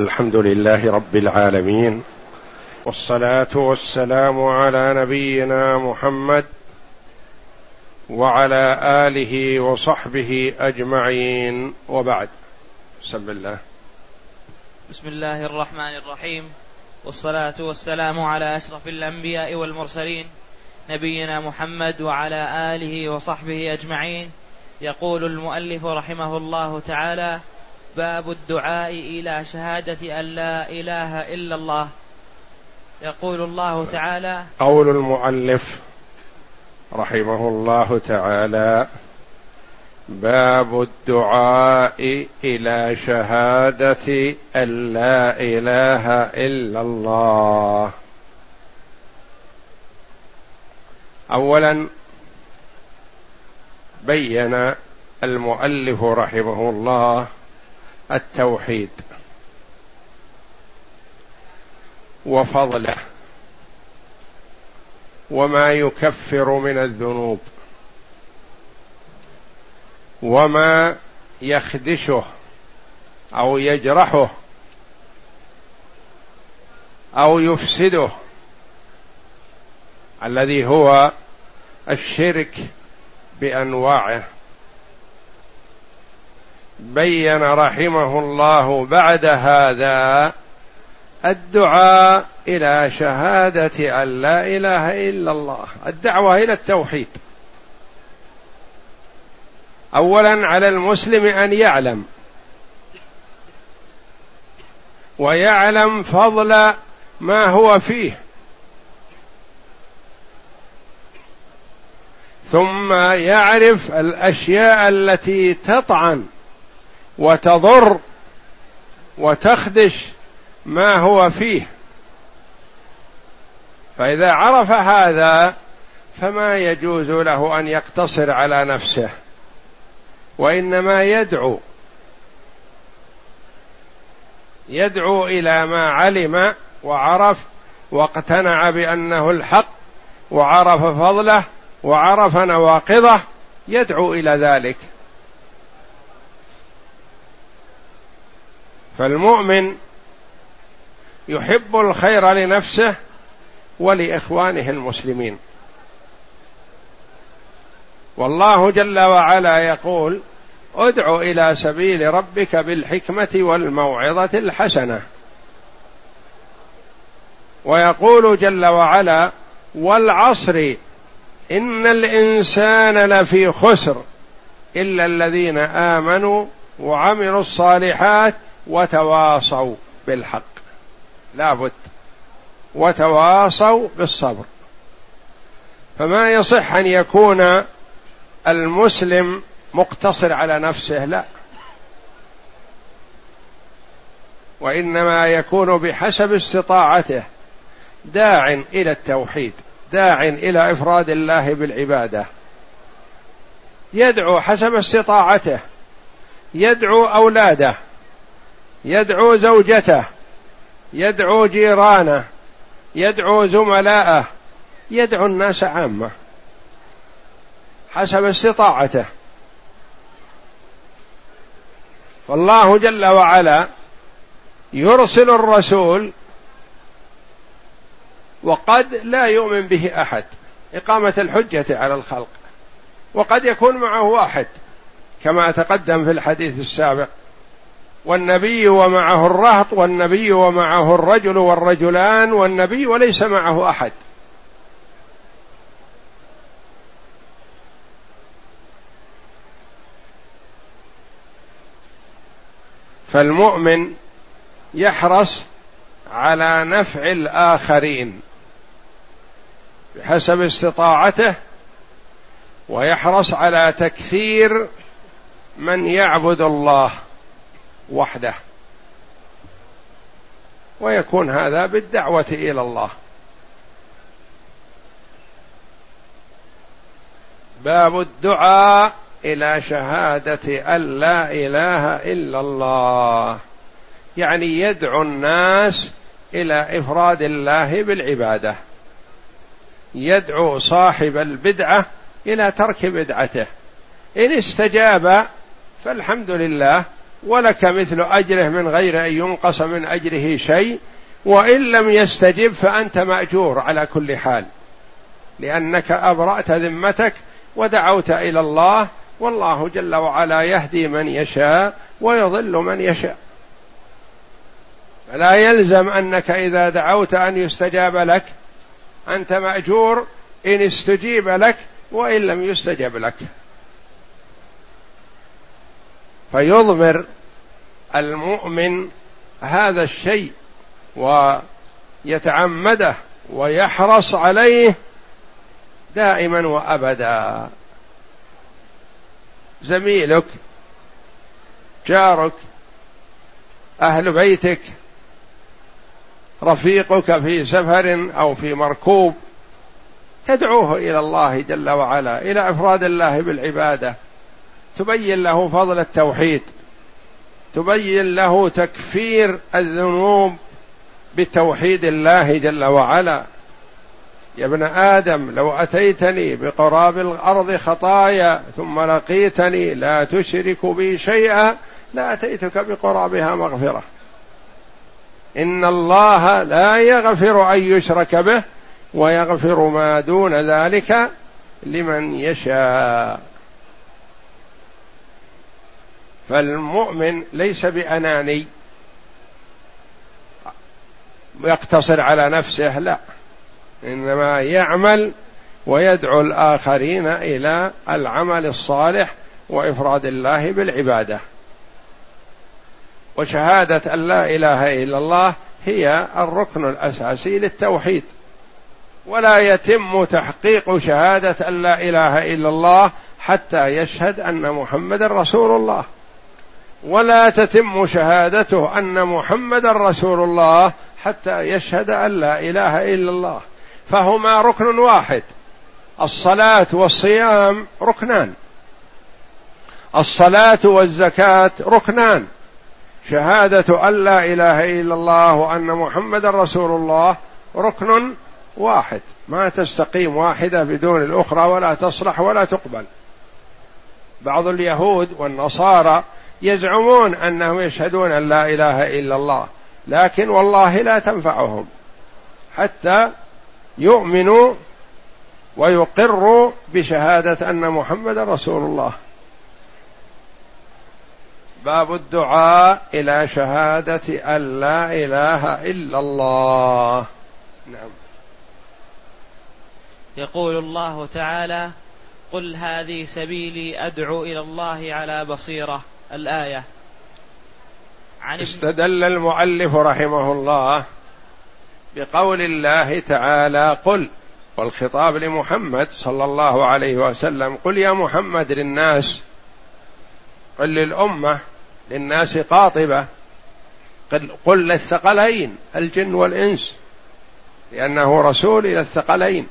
الحمد لله رب العالمين والصلاة والسلام على نبينا محمد وعلى آله وصحبه أجمعين. وبعد. بسم الله. بسم الله الرحمن الرحيم. والصلاة والسلام على أشرف الأنبياء والمرسلين نبينا محمد وعلى آله وصحبه أجمعين. يقول المؤلف رحمه الله تعالى باب الدعاء إلى شهادة أن لا إله إلا الله. يقول الله تعالى قول المؤلف رحمه الله تعالى باب الدعاء إلى شهادة أن لا إله إلا الله. أولا بين المؤلف رحمه الله التوحيد وفضله وما يكفر من الذنوب وما يخدشه أو يجرحه أو يفسده الذي هو الشرك بأنواعه بين رحمه الله بعد هذا الدعاء إلى شهادة أن لا إله إلا الله. الدعوة إلى التوحيد. اولا على المسلم أن يعلم. ويعلم فضل ما هو فيه. ثم يعرف الأشياء التي تطعن. وتضر وتخدش ما هو فيه. فإذا عرف هذا فما يجوز له أن يقتصر على نفسه وإنما يدعو يدعو إلى ما علم وعرف واقتنع بأنه الحق وعرف فضله وعرف نواقضه يدعو إلى ذلك. فالمؤمن يحب الخير لنفسه ولإخوانه المسلمين. والله جل وعلا يقول ادع إلى سبيل ربك بالحكمة والموعظة الحسنة. ويقول جل وعلا والعصر إن الإنسان لفي خسر إلا الذين آمنوا وعملوا الصالحات وتواصوا بالحق. لابد. وتواصوا بالصبر. فما يصح أن يكون المسلم مقتصر على نفسه لا. وإنما يكون بحسب استطاعته داع إلى التوحيد داع إلى إفراد الله بالعبادة. يدعو حسب استطاعته. يدعو أولاده. يدعو زوجته يدعو جيرانه يدعو زملاءه يدعو الناس عامة حسب استطاعته. فالله جل وعلا يرسل الرسول وقد لا يؤمن به أحد. إقامة الحجة على الخلق. وقد يكون معه واحد كما تقدم في الحديث السابق. والنبي ومعه الرهط والنبي ومعه الرجل والرجلان والنبي وليس معه أحد. فالمؤمن يحرص على نفع الآخرين بحسب استطاعته ويحرص على تكثير من يعبد الله. وحده. ويكون هذا بالدعوة إلى الله. باب الدعاء إلى شهادة أن لا إله إلا الله. يعني يدعو الناس إلى إفراد الله بالعبادة. يدعو صاحب البدعة إلى ترك بدعته. إن استجاب فالحمد لله ولك مثل أجره من غير أن ينقص من أجره شيء وإن لم يستجب فأنت مأجور على كل حال لأنك أبرأت ذمتك ودعوت إلى الله والله جل وعلا يهدي من يشاء ويضل من يشاء. فلا يلزم أنك إذا دعوت أن يستجاب لك أنت مأجور إن استجيب لك وإن لم يستجب لك. فيضمر المؤمن هذا الشيء ويتعمده ويحرص عليه دائما وأبدا. زميلك جارك أهل بيتك رفيقك في سفر أو في مركوب تدعوه إلى الله جل وعلا إلى أفراد الله بالعبادة. تبين له فضل التوحيد تبين له تكفير الذنوب بتوحيد الله جل وعلا. يا ابن آدم لو أتيتني بقراب الأرض خطايا ثم لقيتني لا تشرك بي شيئا لاتيتك بقرابها مغفرة. إن الله لا يغفر أن يشرك به ويغفر ما دون ذلك لمن يشاء. فالمؤمن ليس بأناني. يقتصر على نفسه لا. إنما يعمل ويدعو الآخرين إلى العمل الصالح وإفراد الله بالعبادة. وشهادة أن لا إله إلا الله هي الركن الأساسي للتوحيد. ولا يتم تحقيق شهادة أن لا إله إلا الله حتى يشهد أن محمدا رسول الله. ولا تتم شهادته أن محمدا رسول الله حتى يشهد أن لا إله إلا الله. فهما ركن واحد. الصلاة والصيام ركنان. الصلاة والزكاة ركنان. شهادة أن لا إله إلا الله وأن محمدا رسول الله ركن واحد. ما تستقيم واحدة بدون الأخرى ولا تصلح ولا تقبل. بعض اليهود والنصارى يزعمون أنهم يشهدون أن لا إله إلا الله لكن والله لا تنفعهم حتى يؤمنوا ويقروا بشهادة أن محمد رسول الله. باب الدعاء إلى شهادة أن لا إله إلا الله. نعم. يقول الله تعالى قل هذه سبيلي أدعو إلى الله على بصيرة. الآية. عن استدل المؤلف رحمه الله بقول الله تعالى قل والخطاب لمحمد صلى الله عليه وسلم قل يا محمد للناس قل للأمة للناس قاطبة قل, قل للثقلين الجن والإنس لأنه رسول إلى الثقلين.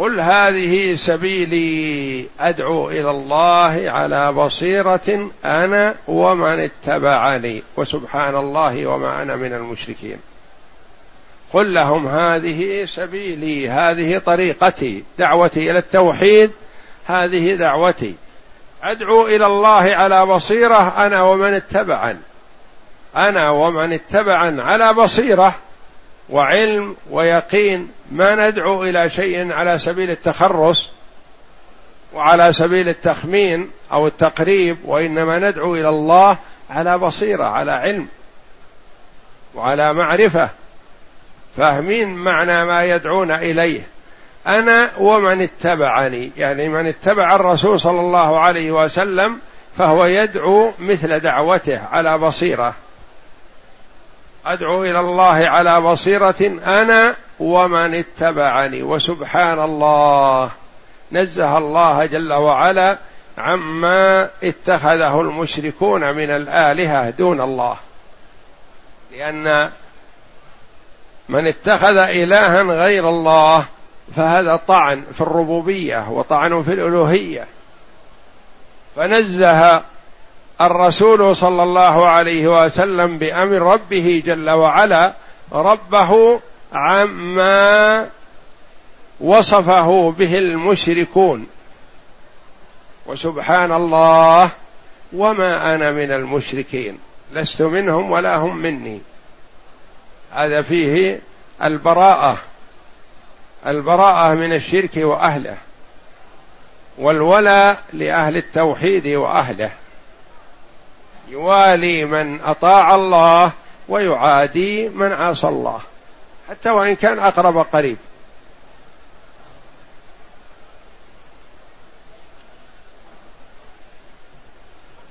قل هذه سبيلي أدعو إلى الله على بصيرة أنا ومن اتبعني وسبحان الله وما أنا من المشركين. قل لهم هذه سبيلي هذه طريقتي دعوتي إلى التوحيد هذه دعوتي. أدعو إلى الله على بصيرة أنا ومن اتبعني أنا ومن اتبعا على بصيرة وعلم ويقين ما ندعو إلى شيء على سبيل التخرص وعلى سبيل التخمين أو التقريب وإنما ندعو إلى الله على بصيرة على علم وعلى معرفة. فاهمين معنى ما يدعون إليه. أنا ومن اتبعني يعني من اتبع الرسول صلى الله عليه وسلم فهو يدعو مثل دعوته على بصيرة. أدعو إلى الله على بصيرة أنا ومن اتبعني وسبحان الله. نزه الله جل وعلا عما اتخذه المشركون من الآلهة دون الله. لأن من اتخذ الها غير الله فهذا طعن في الربوبية وطعن في الألوهية. فنزه الرسول صلى الله عليه وسلم بأمر ربه جل وعلا ربه عما وصفه به المشركون. وسبحان الله وما أنا من المشركين. لست منهم ولا هم مني. هذا فيه البراءة البراءة من الشرك وأهله والولاء لأهل التوحيد وأهله. يوالي من أطاع الله ويعادي من عاصى الله. حتى وإن كان أقرب قريب.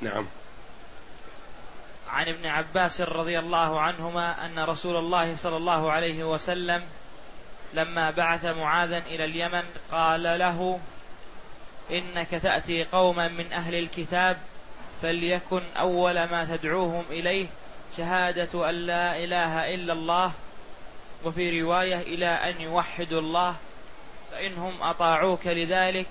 نعم. عن ابن عباس رضي الله عنهما أن رسول الله صلى الله عليه وسلم لما بعث معاذا إلى اليمن قال له إنك تأتي قوما من أهل الكتاب فليكن أول ما تدعوهم إليه شهادة أن لا إله إلا الله وفي رواية إلى أن يوحدوا الله فإنهم أطاعوك لذلك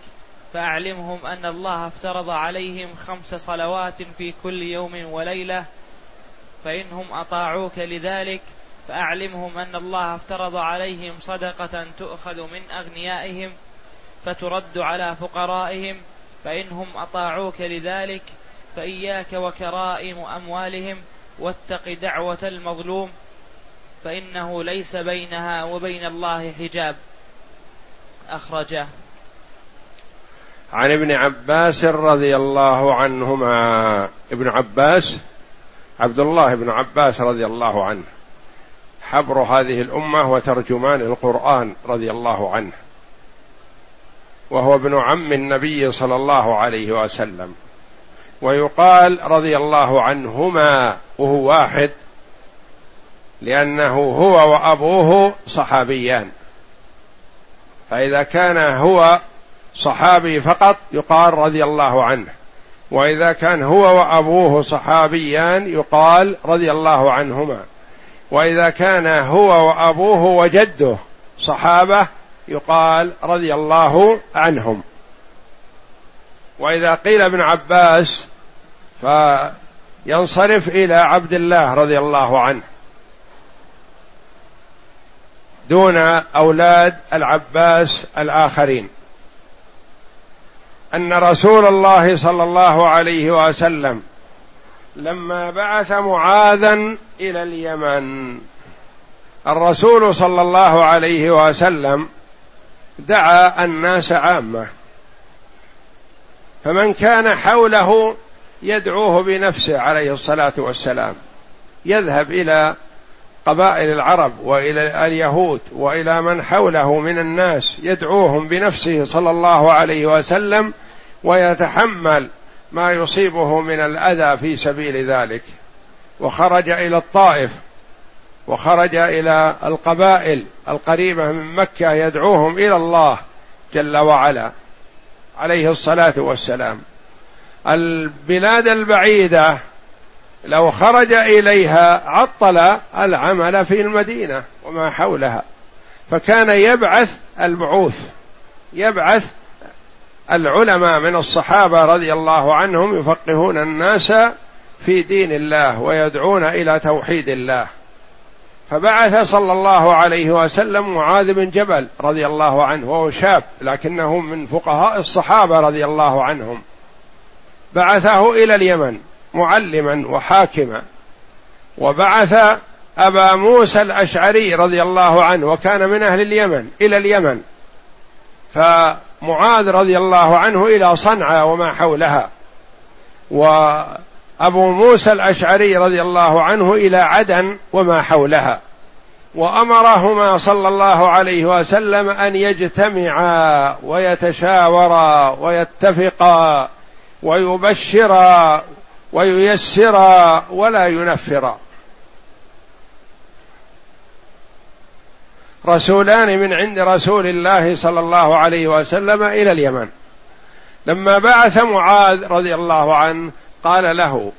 فأعلمهم أن الله افترض عليهم خمس صلوات في كل يوم وليلة فإنهم أطاعوك لذلك فأعلمهم أن الله افترض عليهم صدقة تؤخذ من أغنيائهم فترد على فقرائهم فإنهم أطاعوك لذلك فإياك وكرائم أموالهم واتق دعوة المظلوم. فإنه ليس بينها وبين الله حجاب. أخرجه. عن ابن عباس رضي الله عنهما. ابن عباس عبد الله بن عباس رضي الله عنه. حبر هذه الأمة وترجمان القرآن رضي الله عنه. وهو ابن عم النبي صلى الله عليه وسلم. ويقال رضي الله عنهما وهو واحد لأنه هو وأبوه صحابيان. فإذا كان هو صحابي فقط يقال رضي الله عنه. وإذا كان هو وأبوه صحابيان يقال رضي الله عنهما. وإذا كان هو وأبوه وجده صحابة يقال رضي الله عنهم. وإذا قيل ابن عباس فينصرف إلى عبد الله رضي الله عنه. دون أولاد العباس الآخرين. أن رسول الله صلى الله عليه وسلم لما بعث معاذا إلى اليمن الرسول صلى الله عليه وسلم دعا الناس عامة. فمن كان حوله يدعوه بنفسه عليه الصلاة والسلام يذهب إلى قبائل العرب وإلى اليهود وإلى من حوله من الناس يدعوهم بنفسه صلى الله عليه وسلم ويتحمل ما يصيبه من الأذى في سبيل ذلك. وخرج إلى الطائف وخرج إلى القبائل القريبة من مكة يدعوهم إلى الله جل وعلا عليه الصلاة والسلام. البلاد البعيدة لو خرج إليها عطل العمل في المدينة وما حولها. فكان يبعث البعوث يبعث العلماء من الصحابة رضي الله عنهم يفقهون الناس في دين الله ويدعون إلى توحيد الله. فبعث صلى الله عليه وسلم معاذ بن جبل رضي الله عنه وهو شاب لكنه من فقهاء الصحابة رضي الله عنهم. بعثه إلى اليمن. معلما وحاكما وبعث أبا موسى الأشعري رضي الله عنه وكان من أهل اليمن إلى اليمن. فمعاذ رضي الله عنه إلى صنعاء وما حولها. وأبو موسى الأشعري رضي الله عنه إلى عدن وما حولها. وأمرهما صلى الله عليه وسلم أن يجتمعا ويتشاورا ويتفقا ويبشرا وييسرا ولا ينفرا رسولان من عند رسول الله صلى الله عليه وسلم إلى اليمن. لما بعث معاذ رضي الله عنه قال له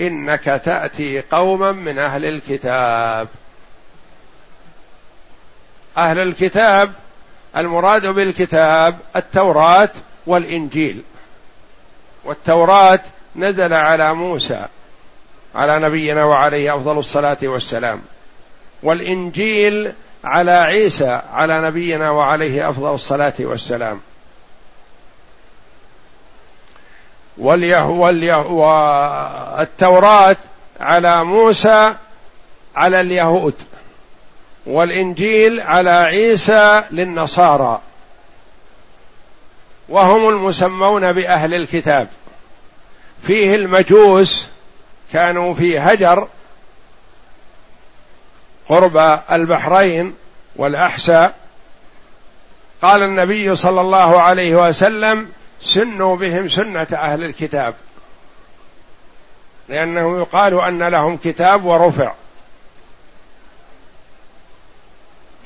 إنك تأتي قوما من أهل الكتاب. أهل الكتاب المراد بالكتاب التوراة والإنجيل. والتوراة نزل على موسى على نبينا وعليه أفضل الصلاة والسلام. والإنجيل على عيسى على نبينا وعليه أفضل الصلاة والسلام. والتوراة على موسى على اليهود. والإنجيل على عيسى للنصارى. وهم المسمون بأهل الكتاب. فيه المجوس كانوا في هجر قرب البحرين والأحساء قال النبي صلى الله عليه وسلم سنوا بهم سنة أهل الكتاب. لأنه يقال أن لهم كتاب ورفع.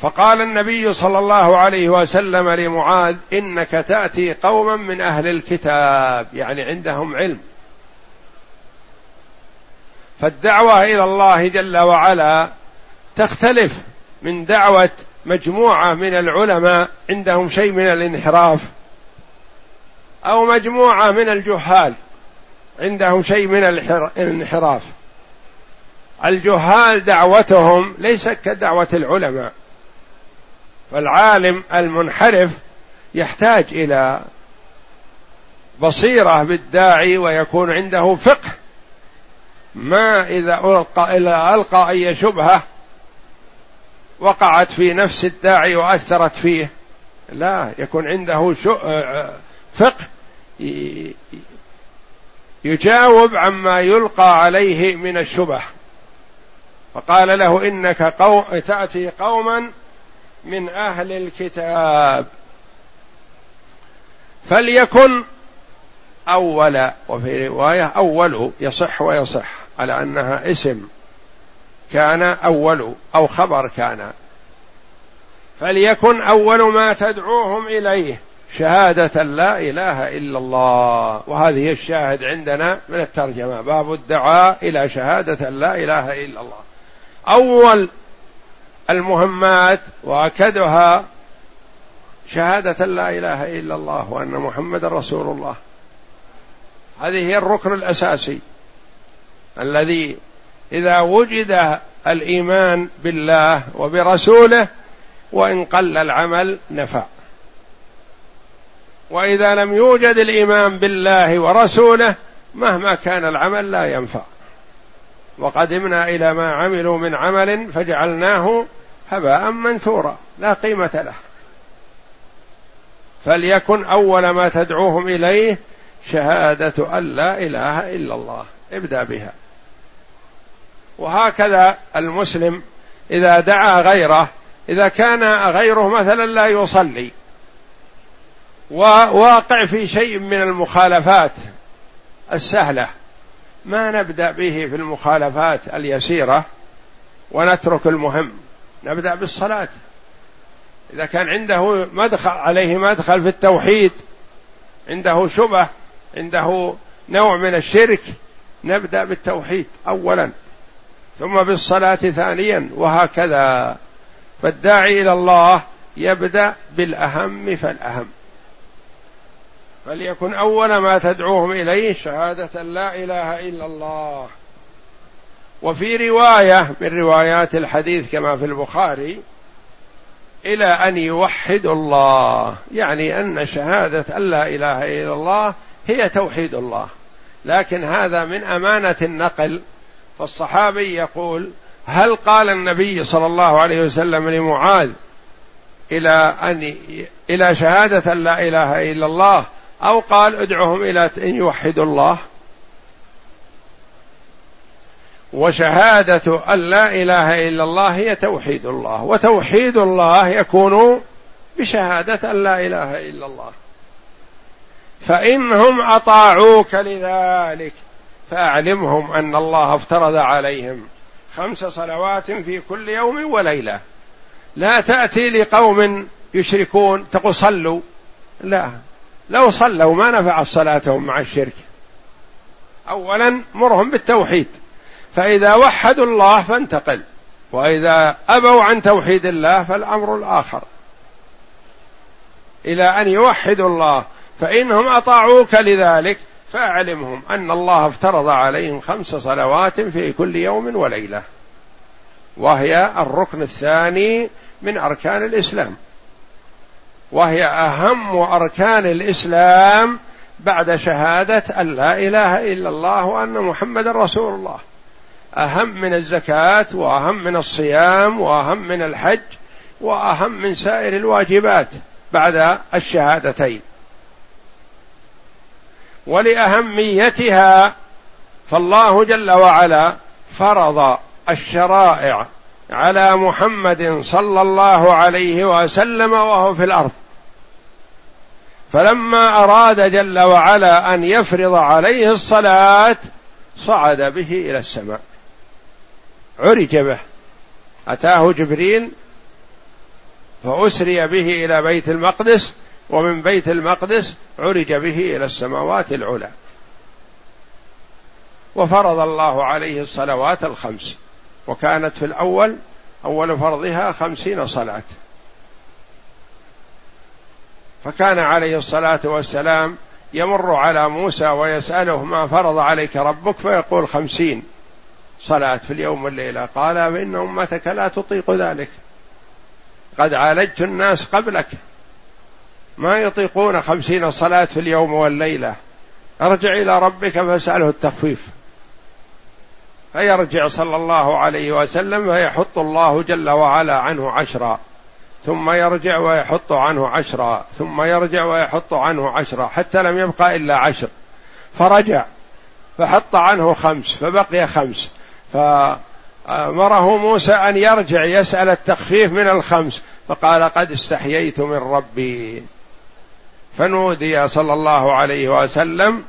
فقال النبي صلى الله عليه وسلم لمعاذ إنك تأتي قوما من أهل الكتاب. يعني عندهم علم. فالدعوة إلى الله جل وعلا تختلف من دعوة مجموعة من العلماء عندهم شيء من الانحراف أو مجموعة من الجهال عندهم شيء من الانحراف. الجهال دعوتهم ليست كدعوة العلماء فالعالم المنحرف يحتاج إلى بصيرة بالداعي ويكون عنده فقه ما إذا ألقى اذا ألقى أي شبهة وقعت في نفس الداعي وأثرت فيه لا يكون عنده فقه يجاوب عما يلقى عليه من الشبه. فقال له إنك قوم تأتي قوما من أهل الكتاب. فليكن أول وفي رواية اول يصح ويصح. على أنها اسم كان أول أو خبر كان. فليكن أول ما تدعوهم إليه شهادة لا إله إلا الله. وهذه الشاهد عندنا من الترجمة. باب الدعاء إلى شهادة لا إله إلا الله. أول المهمات وأكدها شهادة لا إله إلا الله وأن محمد رسول الله. هذه هي الركن الأساسي. الذي إذا وجد الإيمان بالله وبرسوله وإن قل العمل نفع. وإذا لم يوجد الإيمان بالله ورسوله مهما كان العمل لا ينفع. وقدمنا إلى ما عملوا من عمل فجعلناه هباء منثورا لا قيمة له. فليكن أول ما تدعوهم إليه شهادة أن لا إله إلا الله ابدأ بها. وهكذا المسلم إذا دعا غيره إذا كان غيره مثلا لا يصلي. وواقع في شيء من المخالفات السهلة. ما نبدأ به في المخالفات اليسيرة ونترك المهم. نبدأ بالصلاة. إذا كان عنده مدخل عليه مدخل في التوحيد عنده شبه عنده نوع من الشرك نبدأ بالتوحيد اولا. ثم بالصلاه ثانيا وهكذا. فالداعي إلى الله يبدأ بالأهم فالأهم. فليكن أول ما تدعوهم إليه شهادة لا إله إلا الله. وفي رواية من روايات الحديث كما في البخاري إلى أن يوحدوا الله. يعني أن شهادة أن لا إله إلا الله هي توحيد الله. لكن هذا من أمانة النقل فالصحابي يقول هل قال النبي صلى الله عليه وسلم لمعاذ إلى أن إلى شهادة أن لا إله إلا الله أو قال ادعهم إلى إن يوحدوا الله؟ وشهادة أن لا إله إلا الله هي توحيد الله وتوحيد الله يكون بشهادة أن لا إله إلا الله. فإنهم أطاعوك لذلك. فأعلمهم أن الله افترض عليهم خمس صلوات في كل يوم وليلة. لا تأتي لقوم يشركون تقول صلوا. لا. لو صلوا ما نفعت صلاتهم مع الشرك. أولا مرهم بالتوحيد. فإذا وحدوا الله فانتقل. وإذا أبوا عن توحيد الله فالأمر الآخر. إلى أن يوحدوا الله. فإنهم أطاعوك لذلك. فأعلمهم أن الله افترض عليهم خمس صلوات في كل يوم وليلة وهي الركن الثاني من أركان الإسلام وهي أهم أركان الإسلام بعد شهادة أن لا إله إلا الله وأن محمد رسول الله. أهم من الزكاة وأهم من الصيام وأهم من الحج وأهم من سائر الواجبات بعد الشهادتين. ولأهميتها فالله جل وعلا فرض الشرائع على محمد صلى الله عليه وسلم وهو في الأرض. فلما أراد جل وعلا أن يفرض عليه الصلاة صعد به إلى السماء. عرج به. أتاه جبريل فأسري به إلى بيت المقدس ومن بيت المقدس عرج به إلى السماوات العلى. وفرض الله عليه الصلوات الخمس. وكانت في الأول أول فرضها خمسين صلاة. فكان عليه الصلاة والسلام يمر على موسى ويسأله ما فرض عليك ربك فيقول خمسين صلاة في اليوم والليلة. قال فإن أمتك لا تطيق ذلك. قد عالجت الناس قبلك. ما يطيقون خمسين صلاة في اليوم والليلة. أرجع إلى ربك فاسأله التخفيف. فيرجع صلى الله عليه وسلم فيحط الله جل وعلا عنه عشرا. ثم يرجع ويحط عنه عشرا. ثم يرجع ويحط عنه عشرا. حتى لم يبقى إلا عشر. فرجع. فحط عنه خمس. فبقي خمس. فأمره موسى أن يرجع يسأل التخفيف من الخمس. فقال قد استحييت من ربي. فنودي صلى الله عليه وسلم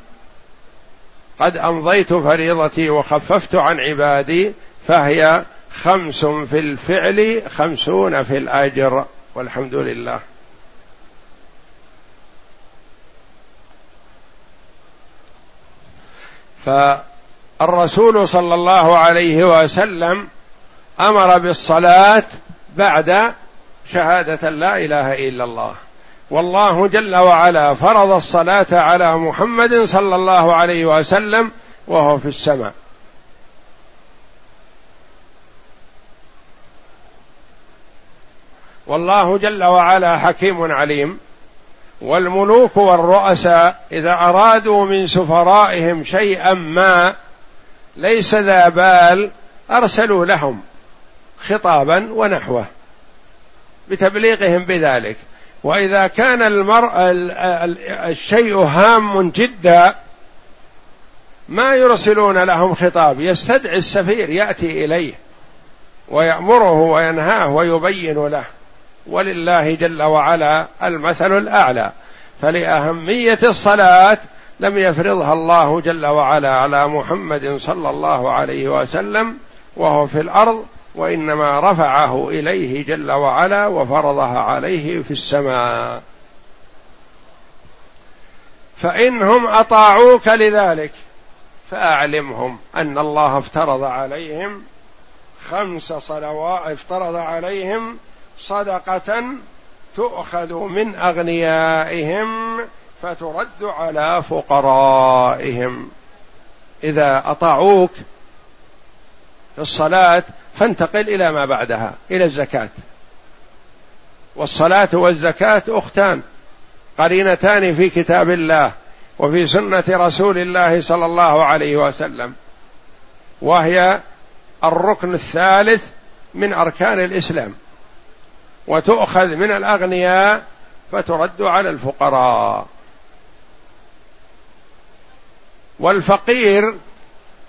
قد أمضيت فريضتي وخففت عن عبادي فهي خمس في الفعل خمسون في الأجر والحمد لله. فالرسول صلى الله عليه وسلم أمر بالصلاة بعد شهادة لا إله إلا الله. والله جل وعلا فرض الصلاة على محمد صلى الله عليه وسلم وهو في السماء. والله جل وعلا حكيم عليم. والملوك والرؤساء إذا أرادوا من سفرائهم شيئا ما ليس ذا بال أرسلوا لهم خطابا ونحوه بتبليغهم بذلك. وإذا كان المرء الشيء هام جدا ما يرسلون لهم خطاب. يستدعي السفير يأتي إليه ويأمره وينهاه ويبين له. ولله جل وعلا المثل الأعلى. فلأهمية الصلاة لم يفرضها الله جل وعلا على محمد صلى الله عليه وسلم وهو في الأرض وإنما رفعه إليه جل وعلا وفرضها عليه في السماء. فانهم أطاعوك لذلك فأعلمهم أن الله افترض عليهم خمس صلوات افترض عليهم صدقة تؤخذ من أغنيائهم فترد على فقرائهم. إذا أطاعوك في الصلاة فانتقل إلى ما بعدها إلى الزكاة. والصلاة والزكاة أختان قرينتان في كتاب الله وفي سنة رسول الله صلى الله عليه وسلم وهي الركن الثالث من أركان الإسلام. وتؤخذ من الأغنياء فترد على الفقراء. والفقير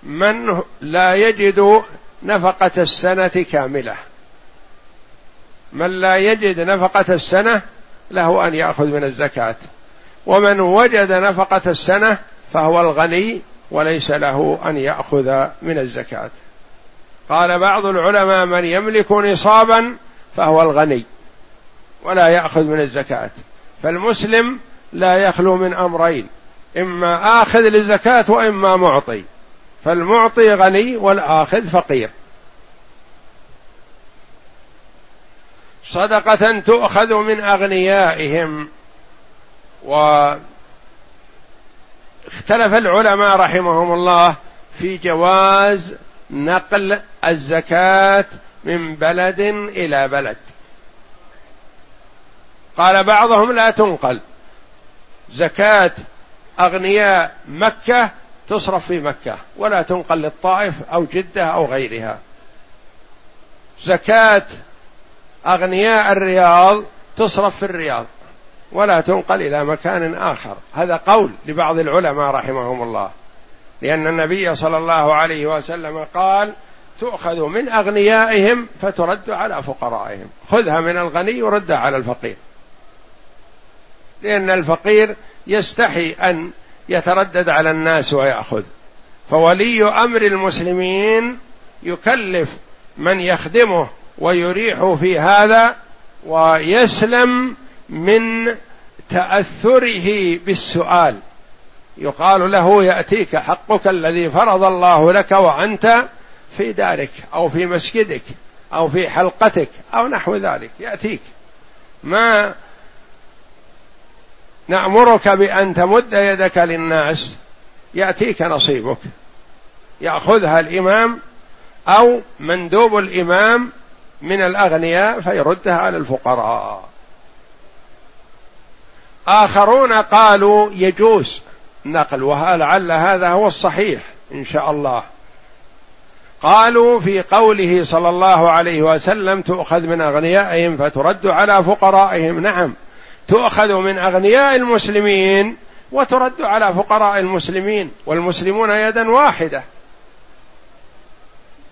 من لا يجد نفقة السنة كاملة. من لا يجد نفقة السنة له أن يأخذ من الزكاة. ومن وجد نفقة السنة فهو الغني وليس له أن يأخذ من الزكاة. قال بعض العلماء من يملك نصابا فهو الغني ولا يأخذ من الزكاة. فالمسلم لا يخلو من أمرين إما آخذ للزكاة وإما معطي. فالمعطي غني والآخذ فقير. صدقة تؤخذ من أغنيائهم واختلف العلماء رحمهم الله في جواز نقل الزكاة من بلد إلى بلد. قال بعضهم لا تنقل. زكاة أغنياء مكة تصرف في مكة ولا تنقل للطائف أو جدة أو غيرها. زكاة أغنياء الرياض تصرف في الرياض ولا تنقل إلى مكان آخر. هذا قول لبعض العلماء رحمهم الله لأن النبي صلى الله عليه وسلم قال تؤخذ من أغنيائهم فترد على فقرائهم. خذها من الغني وردها على الفقير. لأن الفقير يستحي أن يتردد على الناس ويأخذ. فولي أمر المسلمين يكلف من يخدمه ويريح في هذا ويسلم من تأثره بالسؤال. يقال له يأتيك حقك الذي فرض الله لك وأنت في دارك أو في مسجدك أو في حلقتك أو نحو ذلك. يأتيك. ما نأمرك بأن تمد يدك للناس. يأتيك نصيبك. يأخذها الإمام أو مندوب الإمام من الأغنياء فيردها على الفقراء. آخرون قالوا يجوز نقل ولعل هذا هو الصحيح إن شاء الله. قالوا في قوله صلى الله عليه وسلم تؤخذ من أغنيائهم فترد على فقرائهم. نعم تؤخذ من أغنياء المسلمين وترد على فقراء المسلمين والمسلمون يدا واحدة.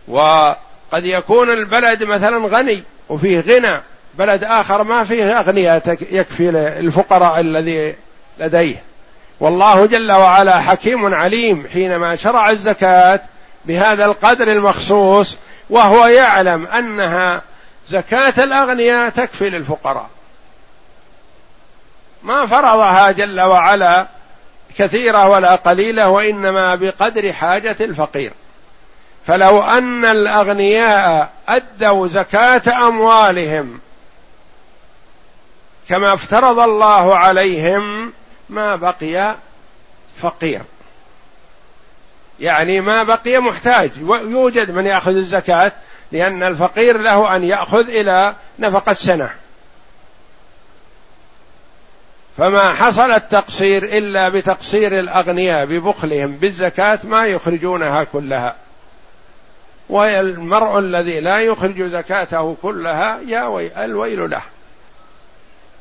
وقد يكون البلد مثلا غني وفيه غنى بلد آخر ما فيه أغنياء يكفي الفقراء الذي لديه. والله جل وعلا حكيم عليم حينما شرع الزكاة بهذا القدر المخصوص وهو يعلم أنها زكاة الأغنياء تكفي للفقراء. ما فرضها جل وعلا كثيرة ولا قليلة وإنما بقدر حاجة الفقير. فلو أن الأغنياء أدوا زكاة أموالهم كما افترض الله عليهم ما بقي فقير. يعني ما بقي محتاج. يوجد من يأخذ الزكاة لأن الفقير له أن يأخذ إلى نفقه سنه فما حصل التقصير إلا بتقصير الأغنياء ببخلهم بالزكاة ما يخرجونها كلها. والمرء الذي لا يخرج زكاته كلها يا وي الويل له.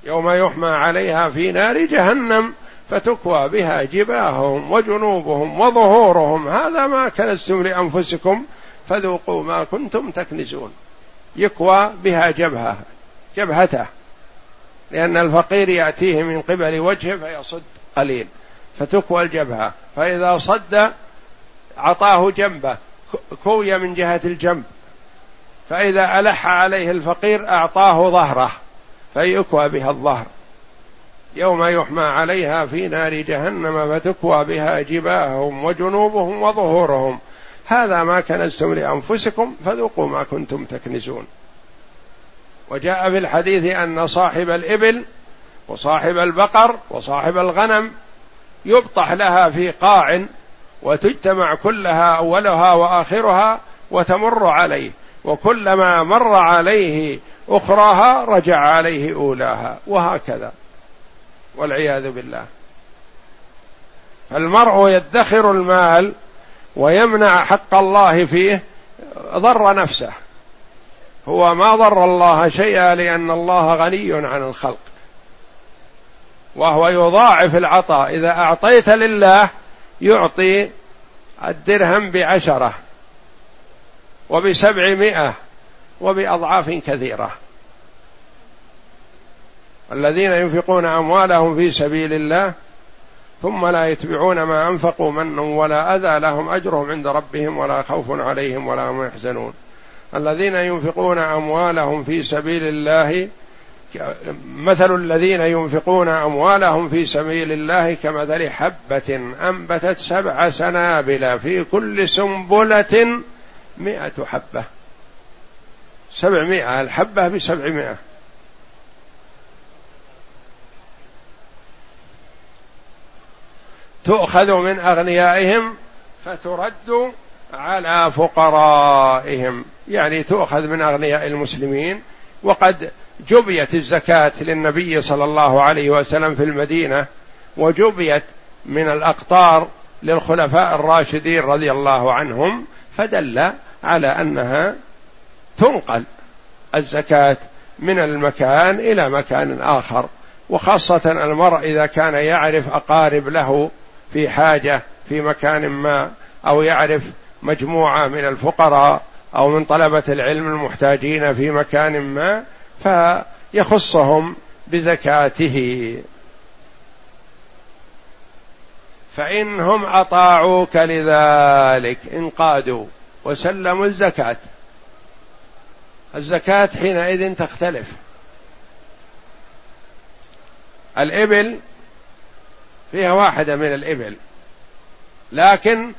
يوم يحمى عليها في نار جهنم فتكوى بها جباههم وجنوبهم وظهورهم. هذا ما كنزتم لأنفسكم فذوقوا ما كنتم تكنزون. يكوى بها جبهة جبهته. لأن الفقير يأتيه من قبل وجهه فيصد قليل. فتكوى الجبهة. فإذا صد أعطاه جنبه كوي من جهة الجنب. فإذا ألح عليه الفقير أعطاه ظهره فيكوى بها الظهر. يوم يحمى عليها في نار جهنم فتكوى بها جباههم وجنوبهم وظهورهم. هذا ما كنزتم لأنفسكم فذوقوا ما كنتم تكنزون. وجاء في الحديث أن صاحب الإبل وصاحب البقر وصاحب الغنم يبطح لها في قاع وتجتمع كلها أولها وآخرها وتمر عليه وكلما مر عليه أخراها رجع عليه أولاها وهكذا والعياذ بالله. فالمرء يدخر المال ويمنع حق الله فيه ضر نفسه. هو ما ضر الله شيئا لأن الله غني عن الخلق. وهو يضاعف العطاء. إذا أعطيت لله يعطي الدرهم بعشرة وبسبعمائة وبأضعاف كثيرة. الذين ينفقون أموالهم في سبيل الله ثم لا يتبعون ما أنفقوا منا ولا أذى لهم أجرهم عند ربهم ولا خوف عليهم ولا هم يحزنون. الذين ينفقون أموالهم في سبيل الله مثل الذين ينفقون أموالهم في سبيل الله كمثل حبة أنبتت سبع سنابل في كل سنبلة مائه حبة. سبعمائة الحبة بسبعمائة. تؤخذ من أغنيائهم فترد على فقرائهم. يعني تؤخذ من أغنياء المسلمين وقد جبيت الزكاة للنبي صلى الله عليه وسلم في المدينة وجبيت من الأقطار للخلفاء الراشدين رضي الله عنهم فدل على أنها تنقل الزكاة من المكان إلى مكان آخر. وخاصة المرء إذا كان يعرف أقارب له في حاجة في مكان ما أو يعرف مجموعة من الفقراء أو من طلبة العلم المحتاجين في مكان ما فيخصهم بزكاته. فإنهم أطاعوك لذلك انقادوا وسلموا الزكاة. الزكاة حينئذ تختلف. الإبل فيها واحدة من الإبل لكن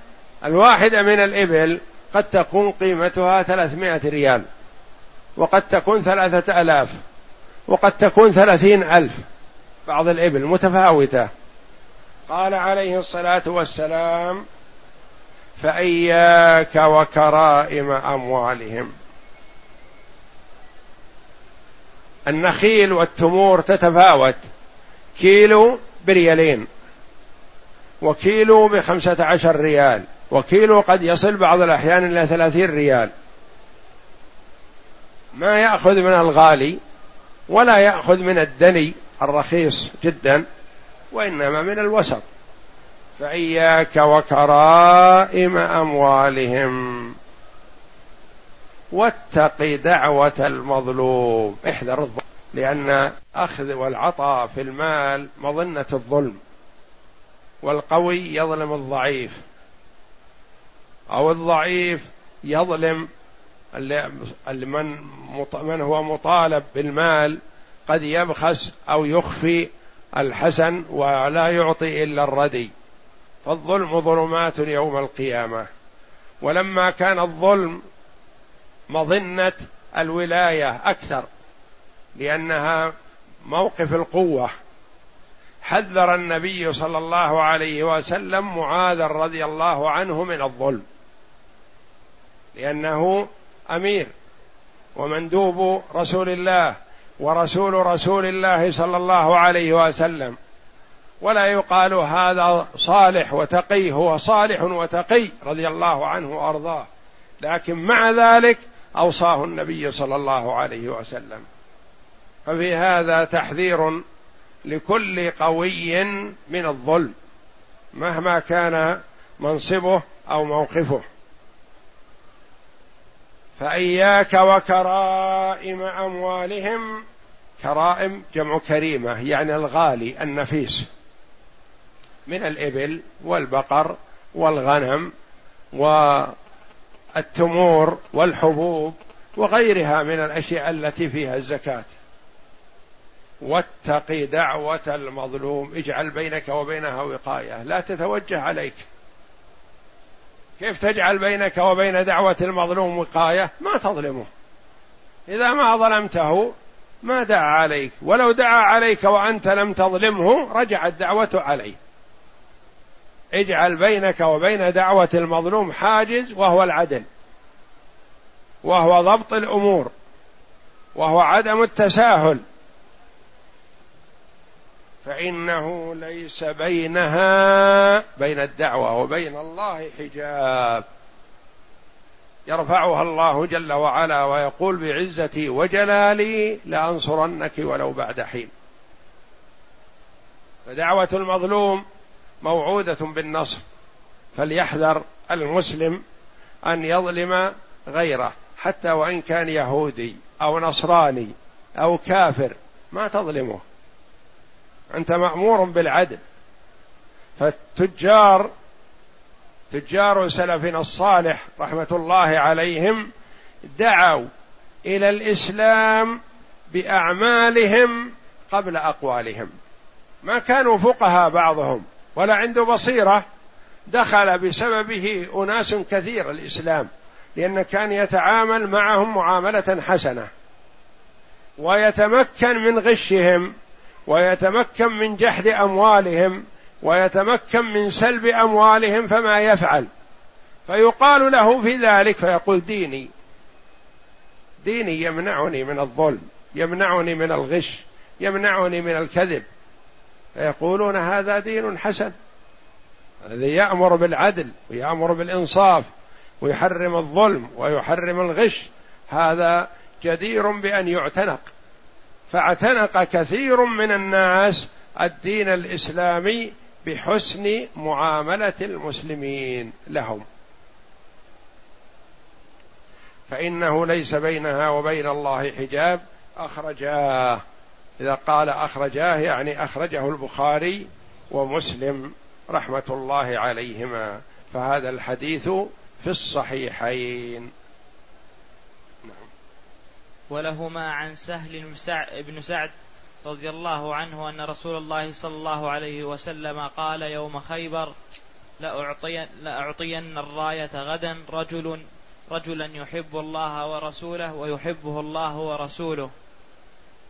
الواحدة من الإبل قد تكون قيمتها ثلاثمائة ريال وقد تكون ثلاثة ألاف وقد تكون ثلاثين ألف. بعض الإبل متفاوتة. قال عليه الصلاة والسلام فإياك وكرائم أموالهم. النخيل والتمور تتفاوت كيلو بريالين وكيلو بخمسة عشر ريال. وكيلو قد يصل بعض الأحيان إلى ثلاثين ريال. ما يأخذ من الغالي ولا يأخذ من الدني الرخيص جدا وإنما من الوسط. فإياك وكرائم أموالهم. واتق دعوة المظلوم. احذر الظلم لأن أخذ والعطاء في المال مظنة الظلم والقوي يظلم الضعيف. أو الضعيف يظلم من من هو مطالب بالمال قد يبخس أو يخفي الحسن ولا يعطي إلا الردي. فالظلم ظلمات يوم القيامة. ولما كان الظلم مظنة الولاية أكثر لأنها موقف القوة. حذر النبي صلى الله عليه وسلم معاذ رضي الله عنه من الظلم. لأنه أمير ومندوب رسول الله ورسول رسول الله صلى الله عليه وسلم. ولا يقال هذا صالح وتقي هو صالح وتقي رضي الله عنه وأرضاه. لكن مع ذلك أوصاه النبي صلى الله عليه وسلم. ففي هذا تحذير لكل قوي من الظلم مهما كان منصبه أو موقفه. فإياك وكرائم أموالهم. كرائم جمع كريمة يعني الغالي النفيس. من الإبل والبقر والغنم والتمور والحبوب وغيرها من الأشياء التي فيها الزكاة. واتق دعوة المظلوم. اجعل بينك وبينها وقاية. لا تتوجه عليك. كيف تجعل بينك وبين دعوة المظلوم وقاية؟ ما تظلمه. إذا ما ظلمته ما دعا عليك. ولو دعا عليك وأنت لم تظلمه رجعت دعوته عليه. اجعل بينك وبين دعوة المظلوم حاجز وهو العدل. وهو ضبط الأمور. وهو عدم التساهل. فإنه ليس بينها بين الدعوة وبين الله حجاب. يرفعها الله جل وعلا ويقول بعزتي وجلالي لأنصرنك ولو بعد حين. فدعوة المظلوم موعودة بالنصر فليحذر المسلم أن يظلم غيره حتى وإن كان يهودي أو نصراني أو كافر ما تظلمه. أنت مأمور بالعدل. فالتجار تجار سلفنا الصالح رحمة الله عليهم دعوا إلى الإسلام بأعمالهم قبل أقوالهم. ما كانوا فقهاء بعضهم ولا عنده بصيرة. دخل بسببه أناس كثير الإسلام لأن كان يتعامل معهم معاملة حسنة ويتمكن من غشهم. ويتمكن من جحد أموالهم ويتمكن من سلب أموالهم فما يفعل. فيقال له في ذلك فيقول ديني ديني يمنعني من الظلم يمنعني من الغش يمنعني من الكذب. فيقولون هذا دين حسن. الذي يأمر بالعدل ويأمر بالإنصاف ويحرم الظلم ويحرم الغش هذا جدير بأن يعتنق. فاعتنق كثير من الناس الدين الإسلامي بحسن معاملة المسلمين لهم. فإنه ليس بينها وبين الله حجاب أخرجاه. إذا قال أخرجاه يعني أخرجه البخاري ومسلم رحمة الله عليهما. فهذا الحديث في الصحيحين. ولهما عن سهل بن سعد رضي الله عنه أن رسول الله صلى الله عليه وسلم قال يوم خيبر لأعطين, لأعطين الراية غدا رجل رجلا يحب الله ورسوله ويحبه الله ورسوله.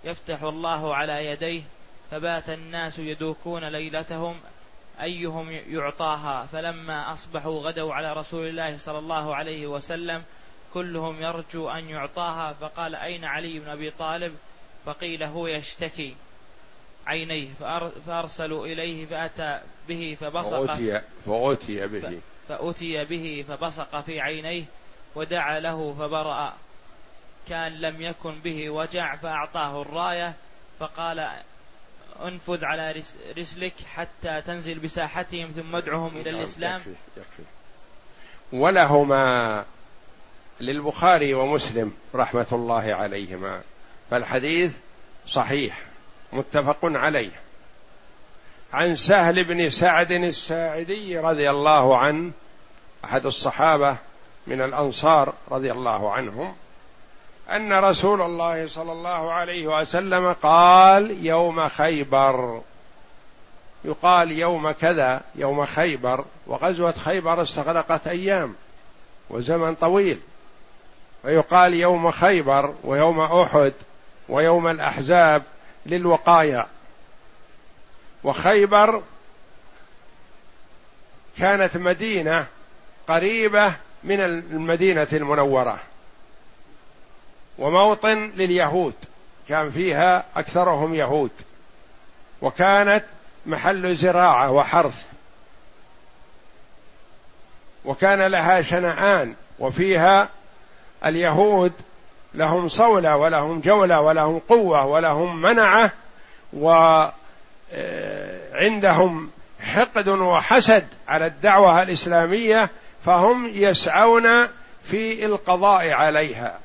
يفتح الله على يديه فبات الناس يدوكون ليلتهم أيهم يعطاها؟ فلما أصبحوا غدوا على رسول الله صلى الله عليه وسلم كلهم يرجو أن يعطاها. فقال أين علي بن أبي طالب؟ فقيل هو يشتكي عينيه. فأرسلوا إليه فأتى به فبصق. فأتي, فأتي به. فأتي به فبصق في عينيه ودعا له فبرأ. كان لم يكن به وجع فأعطاه الراية. فقال انفذ على رسلك حتى تنزل بساحتهم ثم ادعهم إلى الإسلام. يكفي يكفي. ولهما للبخاري ومسلم رحمة الله عليهما فالحديث صحيح متفق عليه. عن سهل بن سعد الساعدي رضي الله عنه أحد الصحابة من الأنصار رضي الله عنهم أن رسول الله صلى الله عليه وسلم قال يوم خيبر. يقال يوم كذا يوم خيبر وغزوة خيبر استغرقت أيام وزمن طويل. ويقال يوم خيبر ويوم أحد ويوم الأحزاب للوقايا وخيبر كانت مدينة قريبة من المدينة المنورة. وموطن لليهود. كان فيها أكثرهم يهود. وكانت محل زراعة وحرث. وكان لها شنعان وفيها اليهود لهم صولة ولهم جولة ولهم قوة ولهم منعة وعندهم حقد وحسد على الدعوة الإسلامية فهم يسعون في القضاء عليها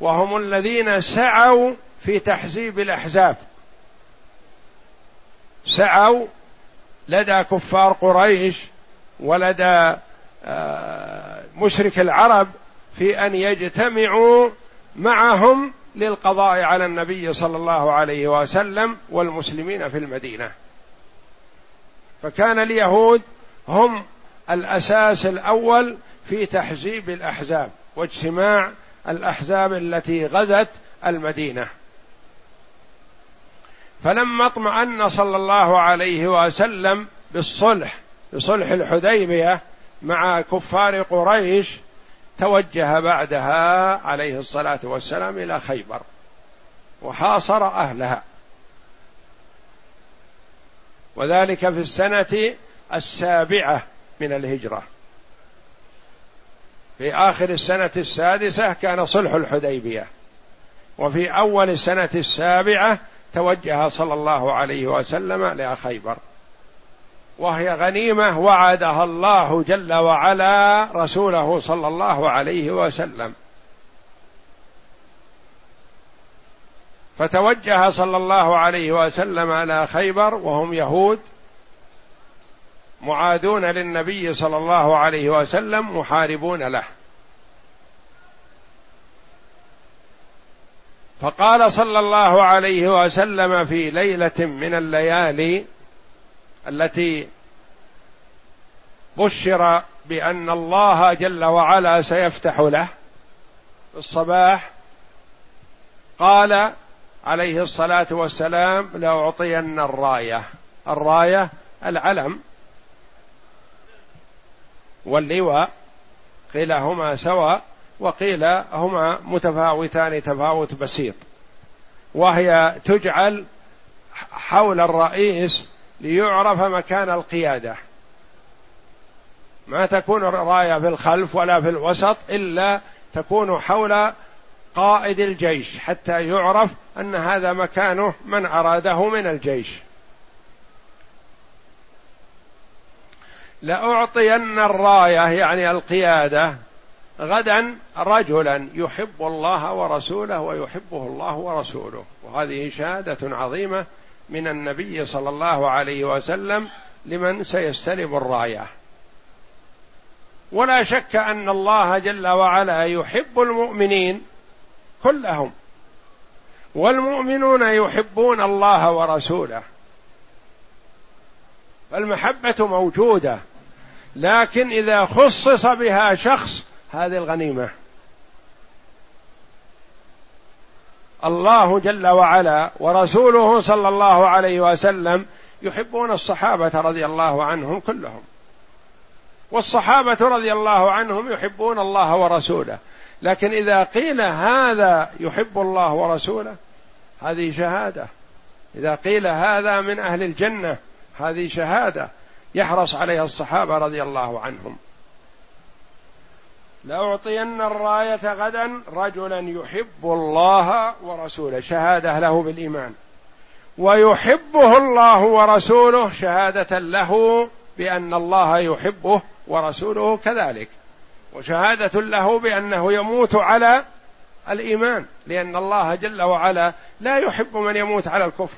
وهم الذين سعوا في تحزيب الأحزاب. سعوا لدى كفار قريش ولدى آه، مشرك العرب في أن يجتمعوا معهم للقضاء على النبي صلى الله عليه وسلم والمسلمين في المدينة. فكان اليهود هم الأساس الأول في تحزيب الأحزاب واجتماع الأحزاب التي غزت المدينة. فلما اطمأن صلى الله عليه وسلم بالصلح بصلح الحديبية مع كفار قريش توجه بعدها عليه الصلاة والسلام إلى خيبر وحاصر أهلها. وذلك في السنة السابعة من الهجرة. في آخر السنة السادسة كان صلح الحديبية. وفي أول السنة السابعة توجه صلى الله عليه وسلم إلى خيبر. وهي غنيمة وعدها الله جل وعلا رسوله صلى الله عليه وسلم. فتوجه صلى الله عليه وسلم على خيبر وهم يهود معادون للنبي صلى الله عليه وسلم محاربون له. فقال صلى الله عليه وسلم في ليلة من الليالي التي بشر بأن الله جل وعلا سيفتح له في الصباح. قال عليه الصلاة والسلام لأعطين الراية. الراية العلم. واللواء. قيل هما سواء وقيل هما متفاوتان تفاوت بسيط. وهي تجعل حول الرئيس ليعرف مكان القيادة. ما تكون الراية في الخلف ولا في الوسط إلا تكون حول قائد الجيش حتى يعرف أن هذا مكانه من أراده من الجيش. لأعطين الراية يعني القيادة غدا رجلا يحب الله ورسوله ويحبه الله ورسوله. وهذه شهادة عظيمة من النبي صلى الله عليه وسلم لمن سيستلم الراية. ولا شك أن الله جل وعلا يحب المؤمنين كلهم والمؤمنون يحبون الله ورسوله. فالمحبة موجودة لكن إذا خصص بها شخص هذه الغنيمة. الله جل وعلا ورسوله صلى الله عليه وسلم يحبون الصحابة رضي الله عنهم كلهم. والصحابة رضي الله عنهم يحبون الله ورسوله. لكن إذا قيل هذا يحب الله ورسوله هذه شهادة. إذا قيل هذا من أهل الجنة هذه شهادة يحرص عليها الصحابة رضي الله عنهم. لأعطين الراية غدا رجلا يحب الله ورسوله. شهادة له بالإيمان. ويحبه الله ورسوله شهادة له بأن الله يحبه ورسوله كذلك. وشهادة له بأنه يموت على الإيمان لأن الله جل وعلا لا يحب من يموت على الكفر.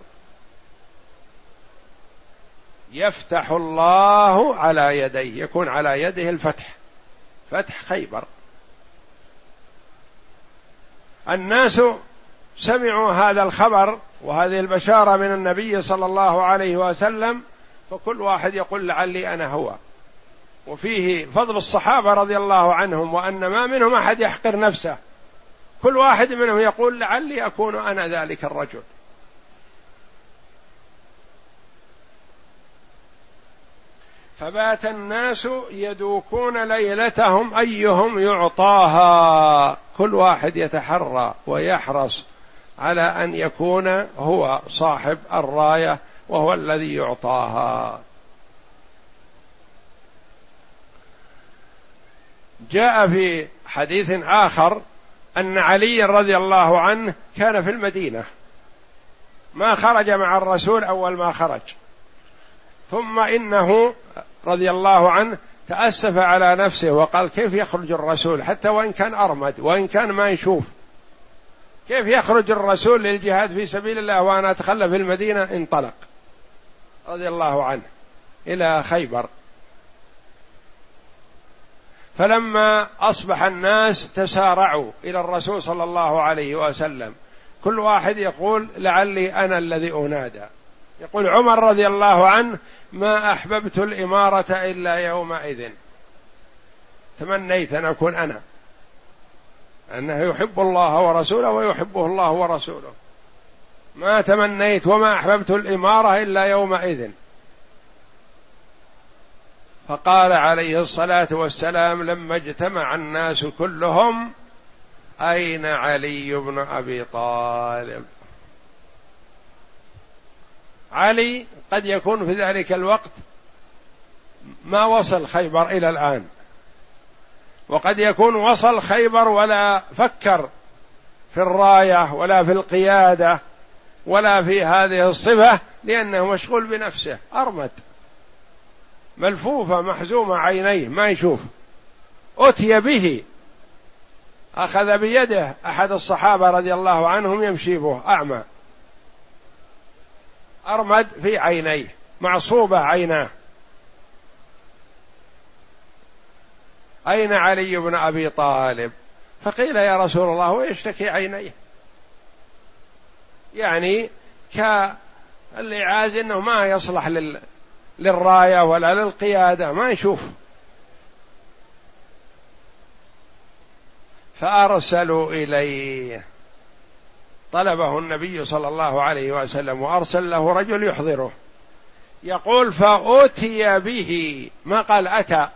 يفتح الله على يديه يكون على يده الفتح. فتح خيبر. الناس سمعوا هذا الخبر وهذه البشارة من النبي صلى الله عليه وسلم فكل واحد يقول لعلي أنا هو. وفيه فضل الصحابة رضي الله عنهم وأن ما منهم أحد يحقر نفسه. كل واحد منهم يقول لعلي أكون أنا ذلك الرجل. فبات الناس يدوكون ليلتهم أيهم يعطاها. كل واحد يتحرى ويحرص على أن يكون هو صاحب الراية وهو الذي يعطاها. جاء في حديث آخر أن علي رضي الله عنه كان في المدينة. ما خرج مع الرسول أول ما خرج. ثم إنه رضي الله عنه تأسف على نفسه وقال كيف يخرج الرسول؟ حتى وإن كان أرمد وإن كان ما يشوف. كيف يخرج الرسول للجهاد في سبيل الله وأنا أتخلى في المدينة؟ انطلق. رضي الله عنه. إلى خيبر. فلما أصبح الناس تسارعوا إلى الرسول صلى الله عليه وسلم كل واحد يقول لعلي أنا الذي أنادى. يقول عمر رضي الله عنه ما أحببت الإمارة إلا يومئذ. تمنيت أن أكون أنا. أنه يحب الله ورسوله ويحبه الله ورسوله. ما تمنيت وما أحببت الإمارة إلا يومئذ. فقال عليه الصلاة والسلام لما اجتمع الناس كلهم أين علي بن أبي طالب؟ علي قد يكون في ذلك الوقت ما وصل خيبر إلى الآن. وقد يكون وصل خيبر ولا فكر في الراية ولا في القيادة ولا في هذه الصفة لأنه مشغول بنفسه. ارمد ملفوفة محزومة عينيه ما يشوف. أتي به. أخذ بيده. أحد الصحابة رضي الله عنهم يمشي به. أعمى. أرمد في عينيه معصوبة عيناه. أين علي بن أبي طالب؟ فقيل يا رسول الله ويشتكي عينيه. يعني كالإعاز إنه ما يصلح لل... للراية ولا للقيادة ما يشوف. فأرسلوا إليه. طلبه النبي صلى الله عليه وسلم وأرسل له رجل يحضره. يقول فأتي به ما قال أتى؟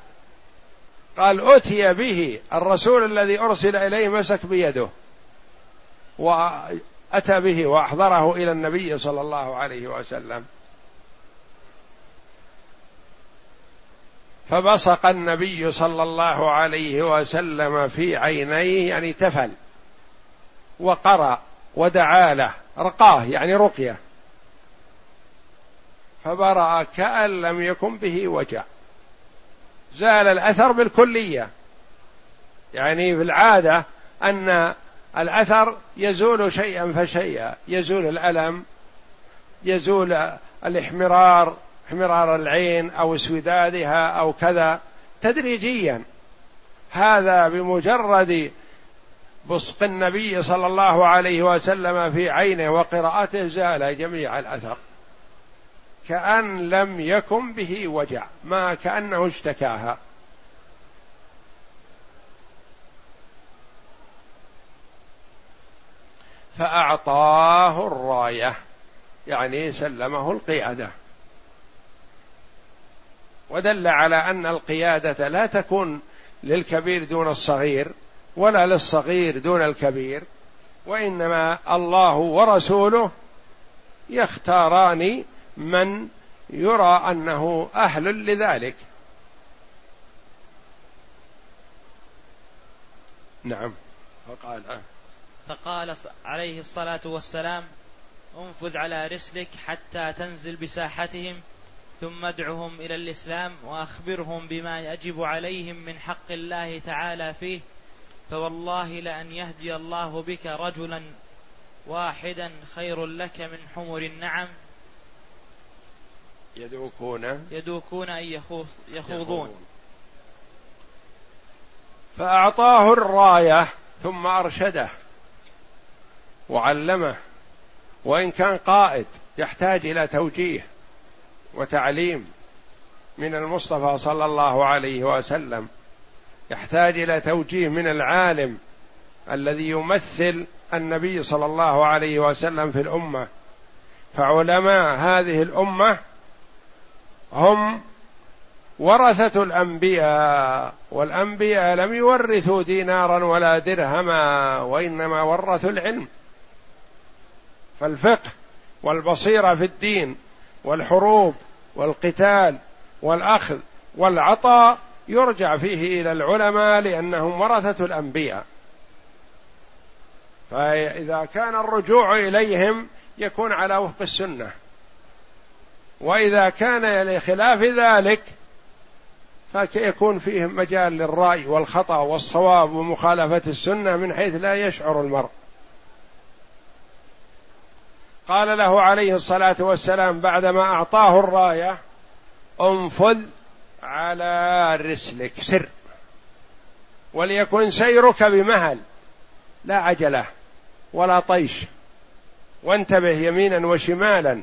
قال أتي به الرسول الذي أرسل إليه مسك بيده. وأتى به وأحضره إلى النبي صلى الله عليه وسلم. فبصق النبي صلى الله عليه وسلم في عينيه يعني تفل. وقرأ. ودعا له رقاه يعني رقية. فبرأ كأن لم يكن به وجع. زال الأثر بالكلية. يعني في العادة أن الأثر يزول شيئا فشيئا. يزول الألم يزول الاحمرار احمرار العين أو اسودادها أو كذا تدريجيا. هذا بمجرد بصق النبي صلى الله عليه وسلم في عينه وقراءته زال جميع الأثر. كأن لم يكن به وجع ما كأنه اشتكاها. فأعطاه الراية يعني سلمه القيادة. ودل على أن القيادة لا تكون للكبير دون الصغير ولا للصغير دون الكبير وإنما الله ورسوله يختاران من يرى أنه أهل لذلك. نعم. فقال فقال عليه الصلاة والسلام انفذ على رسلك حتى تنزل بساحتهم ثم ادعهم إلى الإسلام وأخبرهم بما يجب عليهم من حق الله تعالى فيه فوالله لأن يهدي الله بك رجلا واحدا خير لك من حمر النعم. يدوكون يدوكون أن يخوضون. فأعطاه الراية ثم أرشده وعلمه وإن كان قائد يحتاج إلى توجيه وتعليم من المصطفى صلى الله عليه وسلم. يحتاج إلى توجيه من العالم الذي يمثل النبي صلى الله عليه وسلم في الأمة. فعلماء هذه الأمة هم ورثة الأنبياء والأنبياء لم يورثوا دينارا ولا درهما وإنما ورثوا العلم. فالفقه والبصيرة في الدين والحروب والقتال والأخذ والعطاء يرجع فيه إلى العلماء لأنهم ورثة الأنبياء. فإذا كان الرجوع إليهم يكون على وفق السنة. وإذا كان لخلاف ذلك فيكون فيه مجال للرأي والخطأ والصواب ومخالفة السنة من حيث لا يشعر المرء. قال له عليه الصلاة والسلام بعدما أعطاه الراية انفذ على رسلك سر. وليكن سيرك بمهل. لا عجله ولا طيش. وانتبه يمينا وشمالا.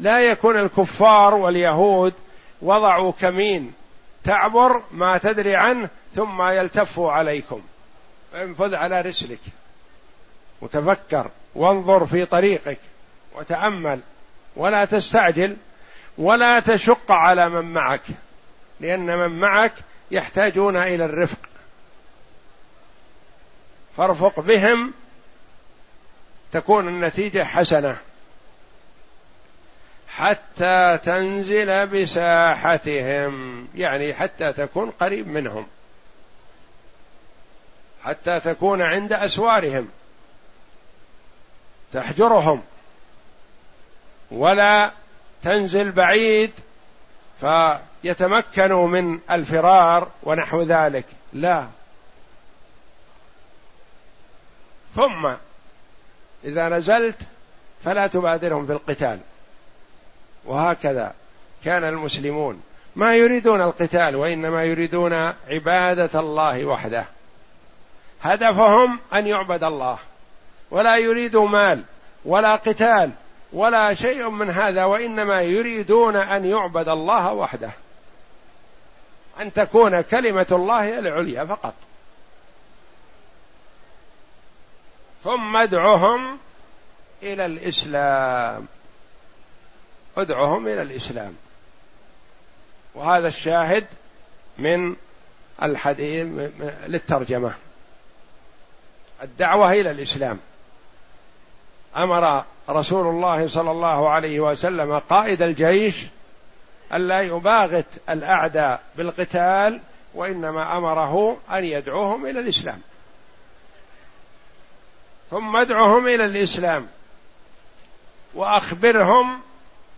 لا يكون الكفار واليهود وضعوا كمين. تعبر ما تدري عنه ثم يلتفوا عليكم. انفذ على رسلك. وتفكر وانظر في طريقك. وتأمل. ولا تستعجل. ولا تشق على من معك. لأن من معك يحتاجون إلى الرفق. فارفق بهم تكون النتيجة حسنة. حتى تنزل بساحتهم يعني حتى تكون قريب منهم. حتى تكون عند أسوارهم. تحجرهم. ولا تنزل بعيد فيتمكنوا من الفرار ونحو ذلك. لا. ثم إذا نزلت فلا تبادرهم بالقتال وهكذا كان المسلمون. ما يريدون القتال وإنما يريدون عبادة الله وحده. هدفهم أن يعبد الله. ولا يريدوا مال ولا قتال ولا شيء من هذا وإنما يريدون أن يعبد الله وحده. أن تكون كلمة الله العليا فقط. ثم ادعهم إلى الإسلام. ادعهم إلى الإسلام. وهذا الشاهد من الحديث للترجمة. الدعوة إلى الإسلام. أمر رسول الله صلى الله عليه وسلم قائد الجيش ألا يباغت الأعداء بالقتال وإنما أمره أن يدعوهم إلى الإسلام. ثم ادعهم إلى الإسلام. وأخبرهم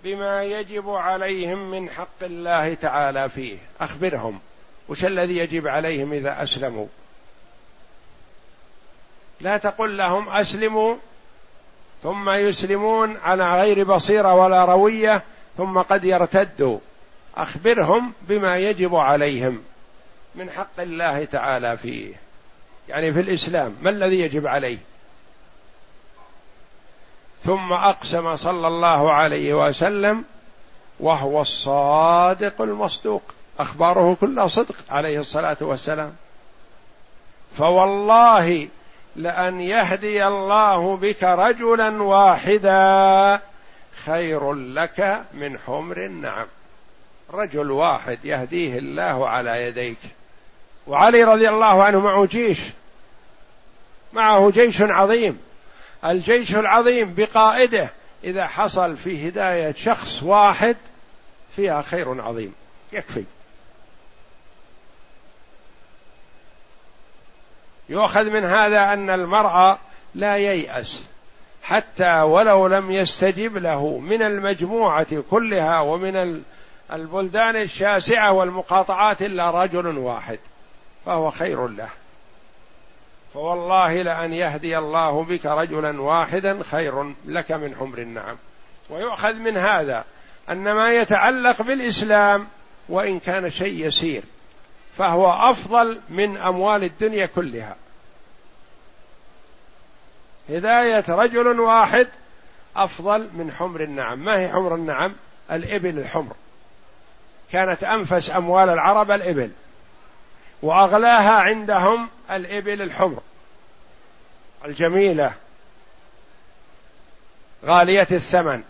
بما يجب عليهم من حق الله تعالى فيه. أخبرهم. وش الذي يجب عليهم إذا أسلموا؟ لا تقل لهم أسلموا ثم يسلمون على غير بصيرة ولا روية ثم قد يرتدوا أخبرهم بما يجب عليهم من حق الله تعالى فيه. يعني في الإسلام ما الذي يجب عليه؟ ثم أقسم صلى الله عليه وسلم وهو الصادق المصدوق. أخباره كلها صدق عليه الصلاة والسلام. فوالله لأن يهدي الله بك رجلا واحدا. خير لك من حمر النعم. رجل واحد يهديه الله على يديك. وعلي رضي الله عنه معه جيش. معه جيش عظيم. الجيش العظيم بقائده إذا حصل في هداية شخص واحد فيها خير عظيم. يكفي. يؤخذ من هذا أن المرء لا ييأس. حتى ولو لم يستجب له من المجموعة كلها ومن البلدان الشاسعة والمقاطعات إلا رجل واحد فهو خير له. فوالله لأن يهدي الله بك رجلا واحدا خير لك من حمر النعم. ويؤخذ من هذا أن ما يتعلق بالإسلام وإن كان شيء يسير فهو أفضل من أموال الدنيا كلها. هداية رجل واحد أفضل من حمر النعم. ما هي حمر النعم؟ الإبل الحمر. كانت أنفس أموال العرب الإبل وأغلاها عندهم الإبل الحمر. الجميلة غالية الثمن.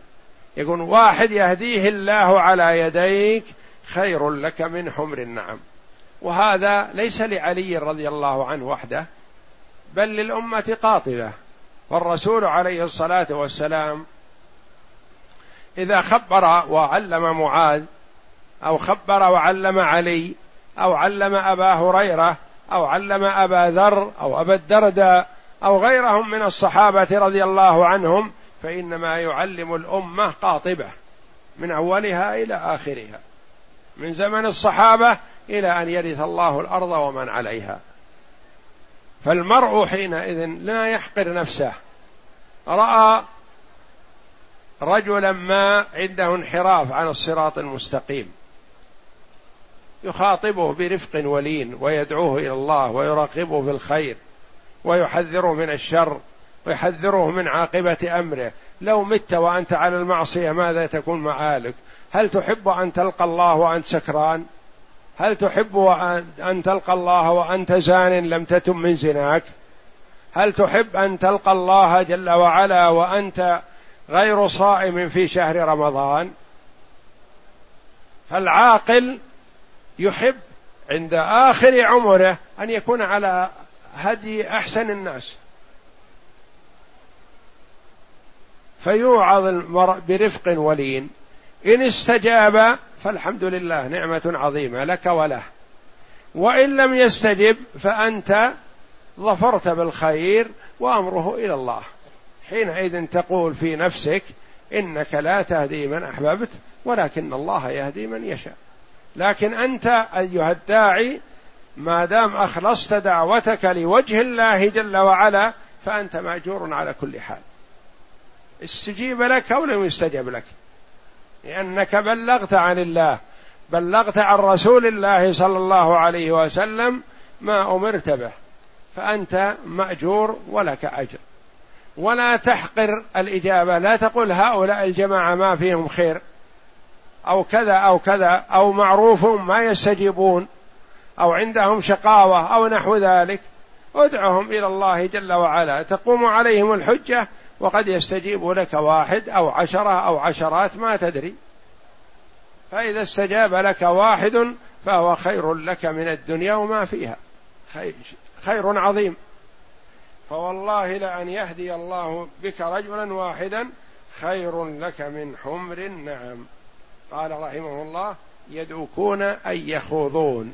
يقول واحد يهديه الله على يديك خير لك من حمر النعم. وهذا ليس لعلي رضي الله عنه وحده بل للأمة قاطبة. والرسول عليه الصلاة والسلام إذا خبر وعلم معاذ أو خبر وعلم علي أو علم أبا هريرة أو علم أبا ذر أو أبا الدرداء أو غيرهم من الصحابة رضي الله عنهم فإنما يعلم الأمة قاطبة من أولها إلى آخرها من زمن الصحابة إلى أن يرث الله الأرض ومن عليها. فالمرء حينئذ لا يحقر نفسه. رأى رجلا ما عنده انحراف عن الصراط المستقيم. يخاطبه برفق ولين ويدعوه إلى الله ويراقبه في الخير ويحذره من الشر ويحذره من عاقبة أمره. لو مت وأنت على المعصية ماذا تكون مآلك هل تحب أن تلقى الله وأنت سكران؟ هل تحب أن تلقى الله وأنت زان لم تتم من زناك؟ هل تحب أن تلقى الله جل وعلا وأنت غير صائم في شهر رمضان؟ فالعاقل يحب عند آخر عمره أن يكون على هدي أحسن الناس. فيوعظ المرء برفق ولين. إن استجاب فالحمد لله نعمة عظيمة لك وله. وإن لم يستجب فأنت ظفرت بالخير وأمره إلى الله. حينئذ تقول في نفسك إنك لا تهدي من أحببت ولكن الله يهدي من يشاء. لكن أنت أيها الداعي ما دام أخلصت دعوتك لوجه الله جل وعلا فأنت مأجور على كل حال. استجيب لك أو لم يستجب لك. لأنك بلغت عن الله بلغت عن رسول الله صلى الله عليه وسلم ما أمرت به فأنت مأجور ولك أجر. ولا تحقر الإجابة لا تقول هؤلاء الجماعة ما فيهم خير أو كذا أو كذا أو معروف ما يستجيبون أو عندهم شقاوة أو نحو ذلك. ادعهم إلى الله جل وعلا تقوم عليهم الحجة وقد يستجيب لك واحد أو عشرة أو عشرات ما تدري. فإذا استجاب لك واحد فهو خير لك من الدنيا وما فيها. خير عظيم. فوالله لأن يهدي الله بك رجلا واحدا خير لك من حمر النعم. قال رحمه الله يدوكون أي يخوضون.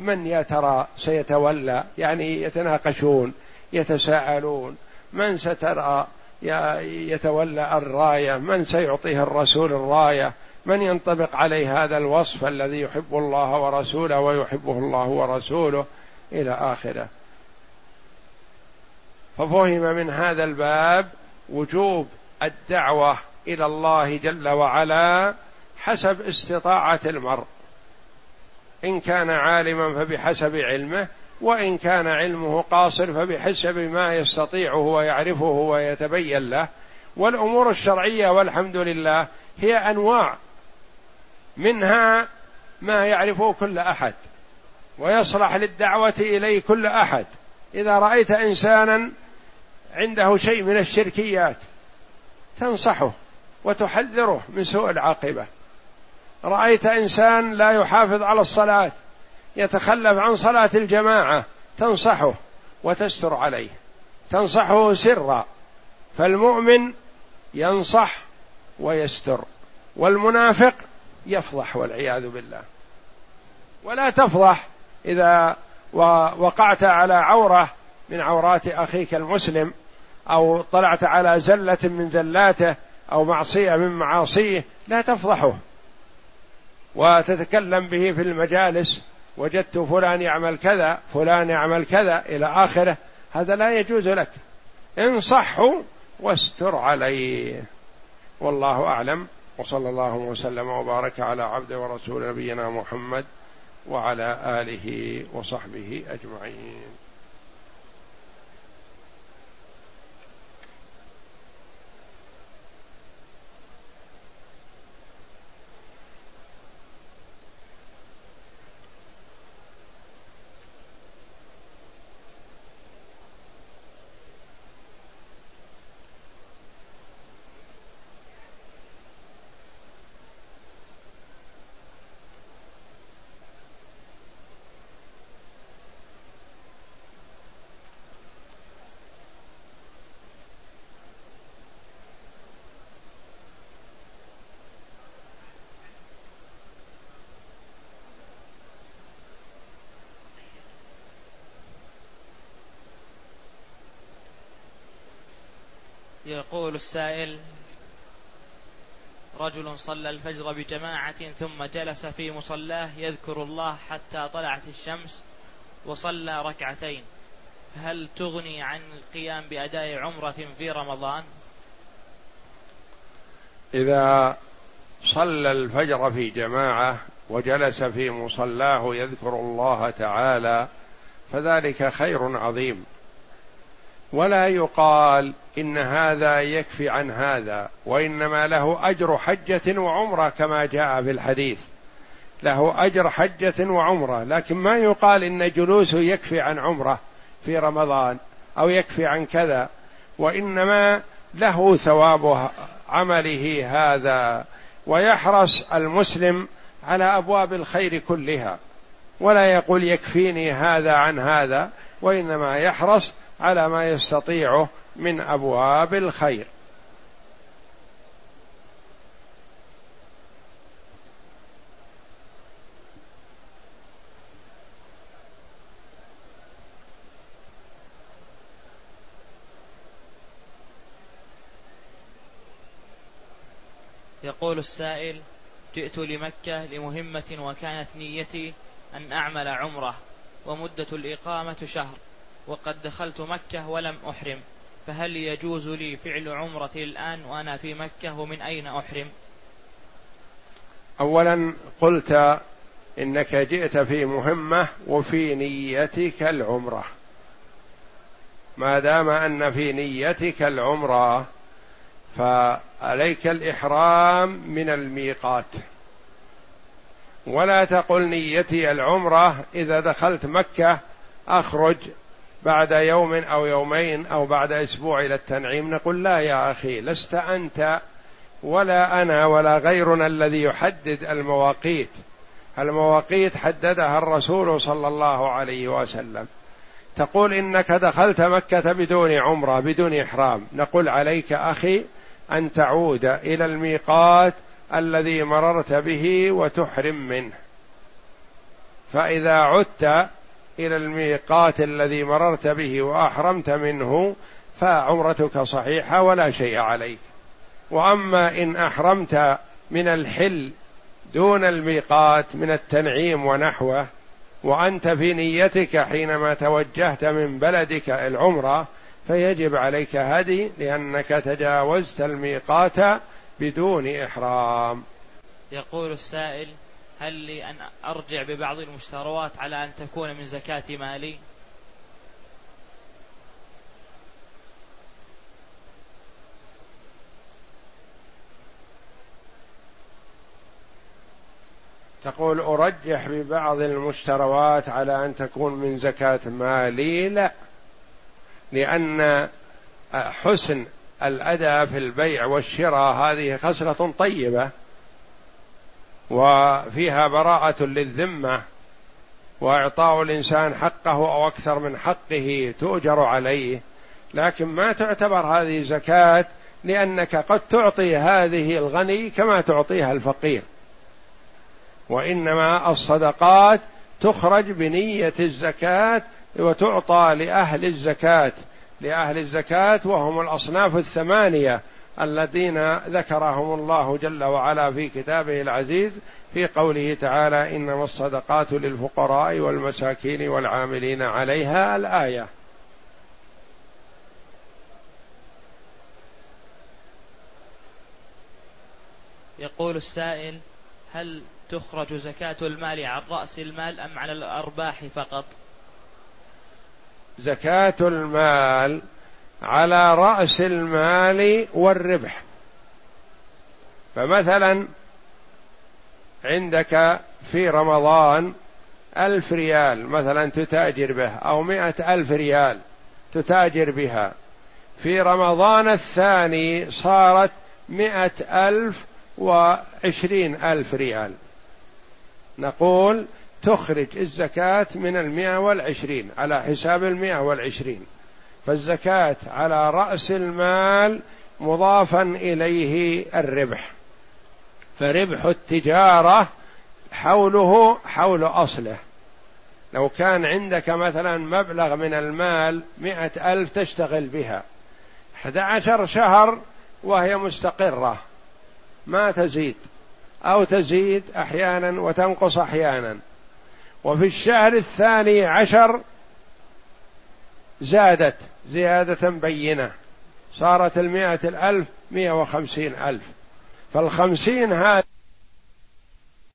من يا ترى سيتولى؟ يعني يتناقشون يتساءلون. من سترى؟ يتولى الراية من سيعطيه الرسول الراية؟ من ينطبق عليه هذا الوصف الذي يحب الله ورسوله ويحبه الله ورسوله إلى آخره؟ ففهم من هذا الباب وجوب الدعوة إلى الله جل وعلا حسب استطاعة المرء. إن كان عالما فبحسب علمه وإن كان علمه قاصر فبحسب ما يستطيعه ويعرفه ويتبين له. والأمور الشرعية والحمد لله هي أنواع. منها ما يعرفه كل أحد. ويصلح للدعوة إليه كل أحد. إذا رأيت إنسانا عنده شيء من الشركيات تنصحه وتحذره من سوء العاقبة. رأيت إنسان لا يحافظ على الصلاة يتخلف عن صلاة الجماعة تنصحه وتستر عليه. تنصحه سرا فالمؤمن ينصح ويستر والمنافق يفضح والعياذ بالله. ولا تفضح إذا وقعت على عورة من عورات أخيك المسلم أو طلعت على زلة من زلاته أو معصية من معاصيه لا تفضحه. وتتكلم به في المجالس وجدت فلان يعمل كذا فلان يعمل كذا إلى آخره هذا لا يجوز لك. انصحه واستر عليه. والله أعلم. وصلى الله وسلم وبارك على عبد ورسول نبينا محمد وعلى آله وصحبه أجمعين. يقول السائل رجل صلى الفجر بجماعة ثم جلس في مصلاه يذكر الله حتى طلعت الشمس وصلى ركعتين فهل تغني عن القيام بأداء عمرة في رمضان؟ إذا صلى الفجر في جماعة وجلس في مصلاه يذكر الله تعالى فذلك خير عظيم ولا يقال إن هذا يكفي عن هذا وإنما له أجر حجة وعمرة كما جاء في الحديث. له أجر حجة وعمرة لكن ما يقال إن جلوسه يكفي عن عمرة في رمضان أو يكفي عن كذا وإنما له ثواب عمله هذا ويحرص المسلم على أبواب الخير كلها ولا يقول يكفيني هذا عن هذا وإنما يحرص على ما يستطيعه من أبواب الخير. يقول السائل جئت لمكة لمهمة وكانت نيتي أن أعمل عمرة ومدة الإقامة شهر. وقد دخلت مكة ولم أحرم فهل يجوز لي فعل عمرتي الآن وأنا في مكة ومن أين أحرم؟ أولا قلت إنك جئت في مهمة وفي نيتك العمرة. ما دام أن في نيتك العمرة فعليك الإحرام من الميقات. ولا تقل نيتي العمرة إذا دخلت مكة أخرج بعد يوم أو يومين أو بعد أسبوع إلى التنعيم نقول لا يا أخي لست أنت ولا أنا ولا غيرنا الذي يحدد المواقيت. المواقيت حددها الرسول صلى الله عليه وسلم. تقول إنك دخلت مكة بدون عمرة بدون إحرام. نقول عليك أخي أن تعود إلى الميقات الذي مررت به وتحرم منه. فإذا عدت إلى الميقات الذي مررت به وأحرمت منه فعمرتك صحيحة ولا شيء عليك. وأما إن أحرمت من الحل دون الميقات من التنعيم ونحوه وأنت في نيتك حينما توجهت من بلدك العمرة فيجب عليك هدي لأنك تجاوزت الميقات بدون إحرام. يقول السائل هل لي أن أرجع ببعض المشتروات على أن تكون من زكاة مالي؟ تقول أرجح ببعض المشتروات على أن تكون من زكاة مالي؟ لا. لأن حسن الأداء في البيع والشراء هذه خصلة طيبة. وفيها براءة للذمة وإعطاء الإنسان حقه أو أكثر من حقه تؤجر عليه. لكن ما تعتبر هذه زكاة لأنك قد تعطي هذه الغني كما تعطيها الفقير. وإنما الصدقات تخرج بنية الزكاة وتعطى لأهل الزكاة لأهل الزكاة وهم الأصناف الثمانية الذين ذكرهم الله جل وعلا في كتابه العزيز في قوله تعالى إنما الصدقات للفقراء والمساكين والعاملين عليها الآية. يقول السائل هل تخرج زكاة المال عن رأس المال أم على الأرباح فقط؟ زكاة المال على رأس المال والربح. فمثلا عندك في رمضان ألف ريال مثلا تتاجر به أو مئة ألف ريال تتاجر بها. في رمضان الثاني صارت مئة ألف وعشرين ألف ريال. نقول تخرج الزكاة من المئة والعشرين على حساب المئة والعشرين. فالزكاة على رأس المال مضافا إليه الربح. فربح التجارة حوله حول أصله. لو كان عندك مثلا مبلغ من المال مئة ألف تشتغل بها. أحد عشر شهر وهي مستقرة. ما تزيد. أو تزيد أحيانا وتنقص أحيانا. وفي الشهر الثاني عشر زادت. زيادة بينة. صارت المائة الألف مئة وخمسين ألف. فالخمسين هذه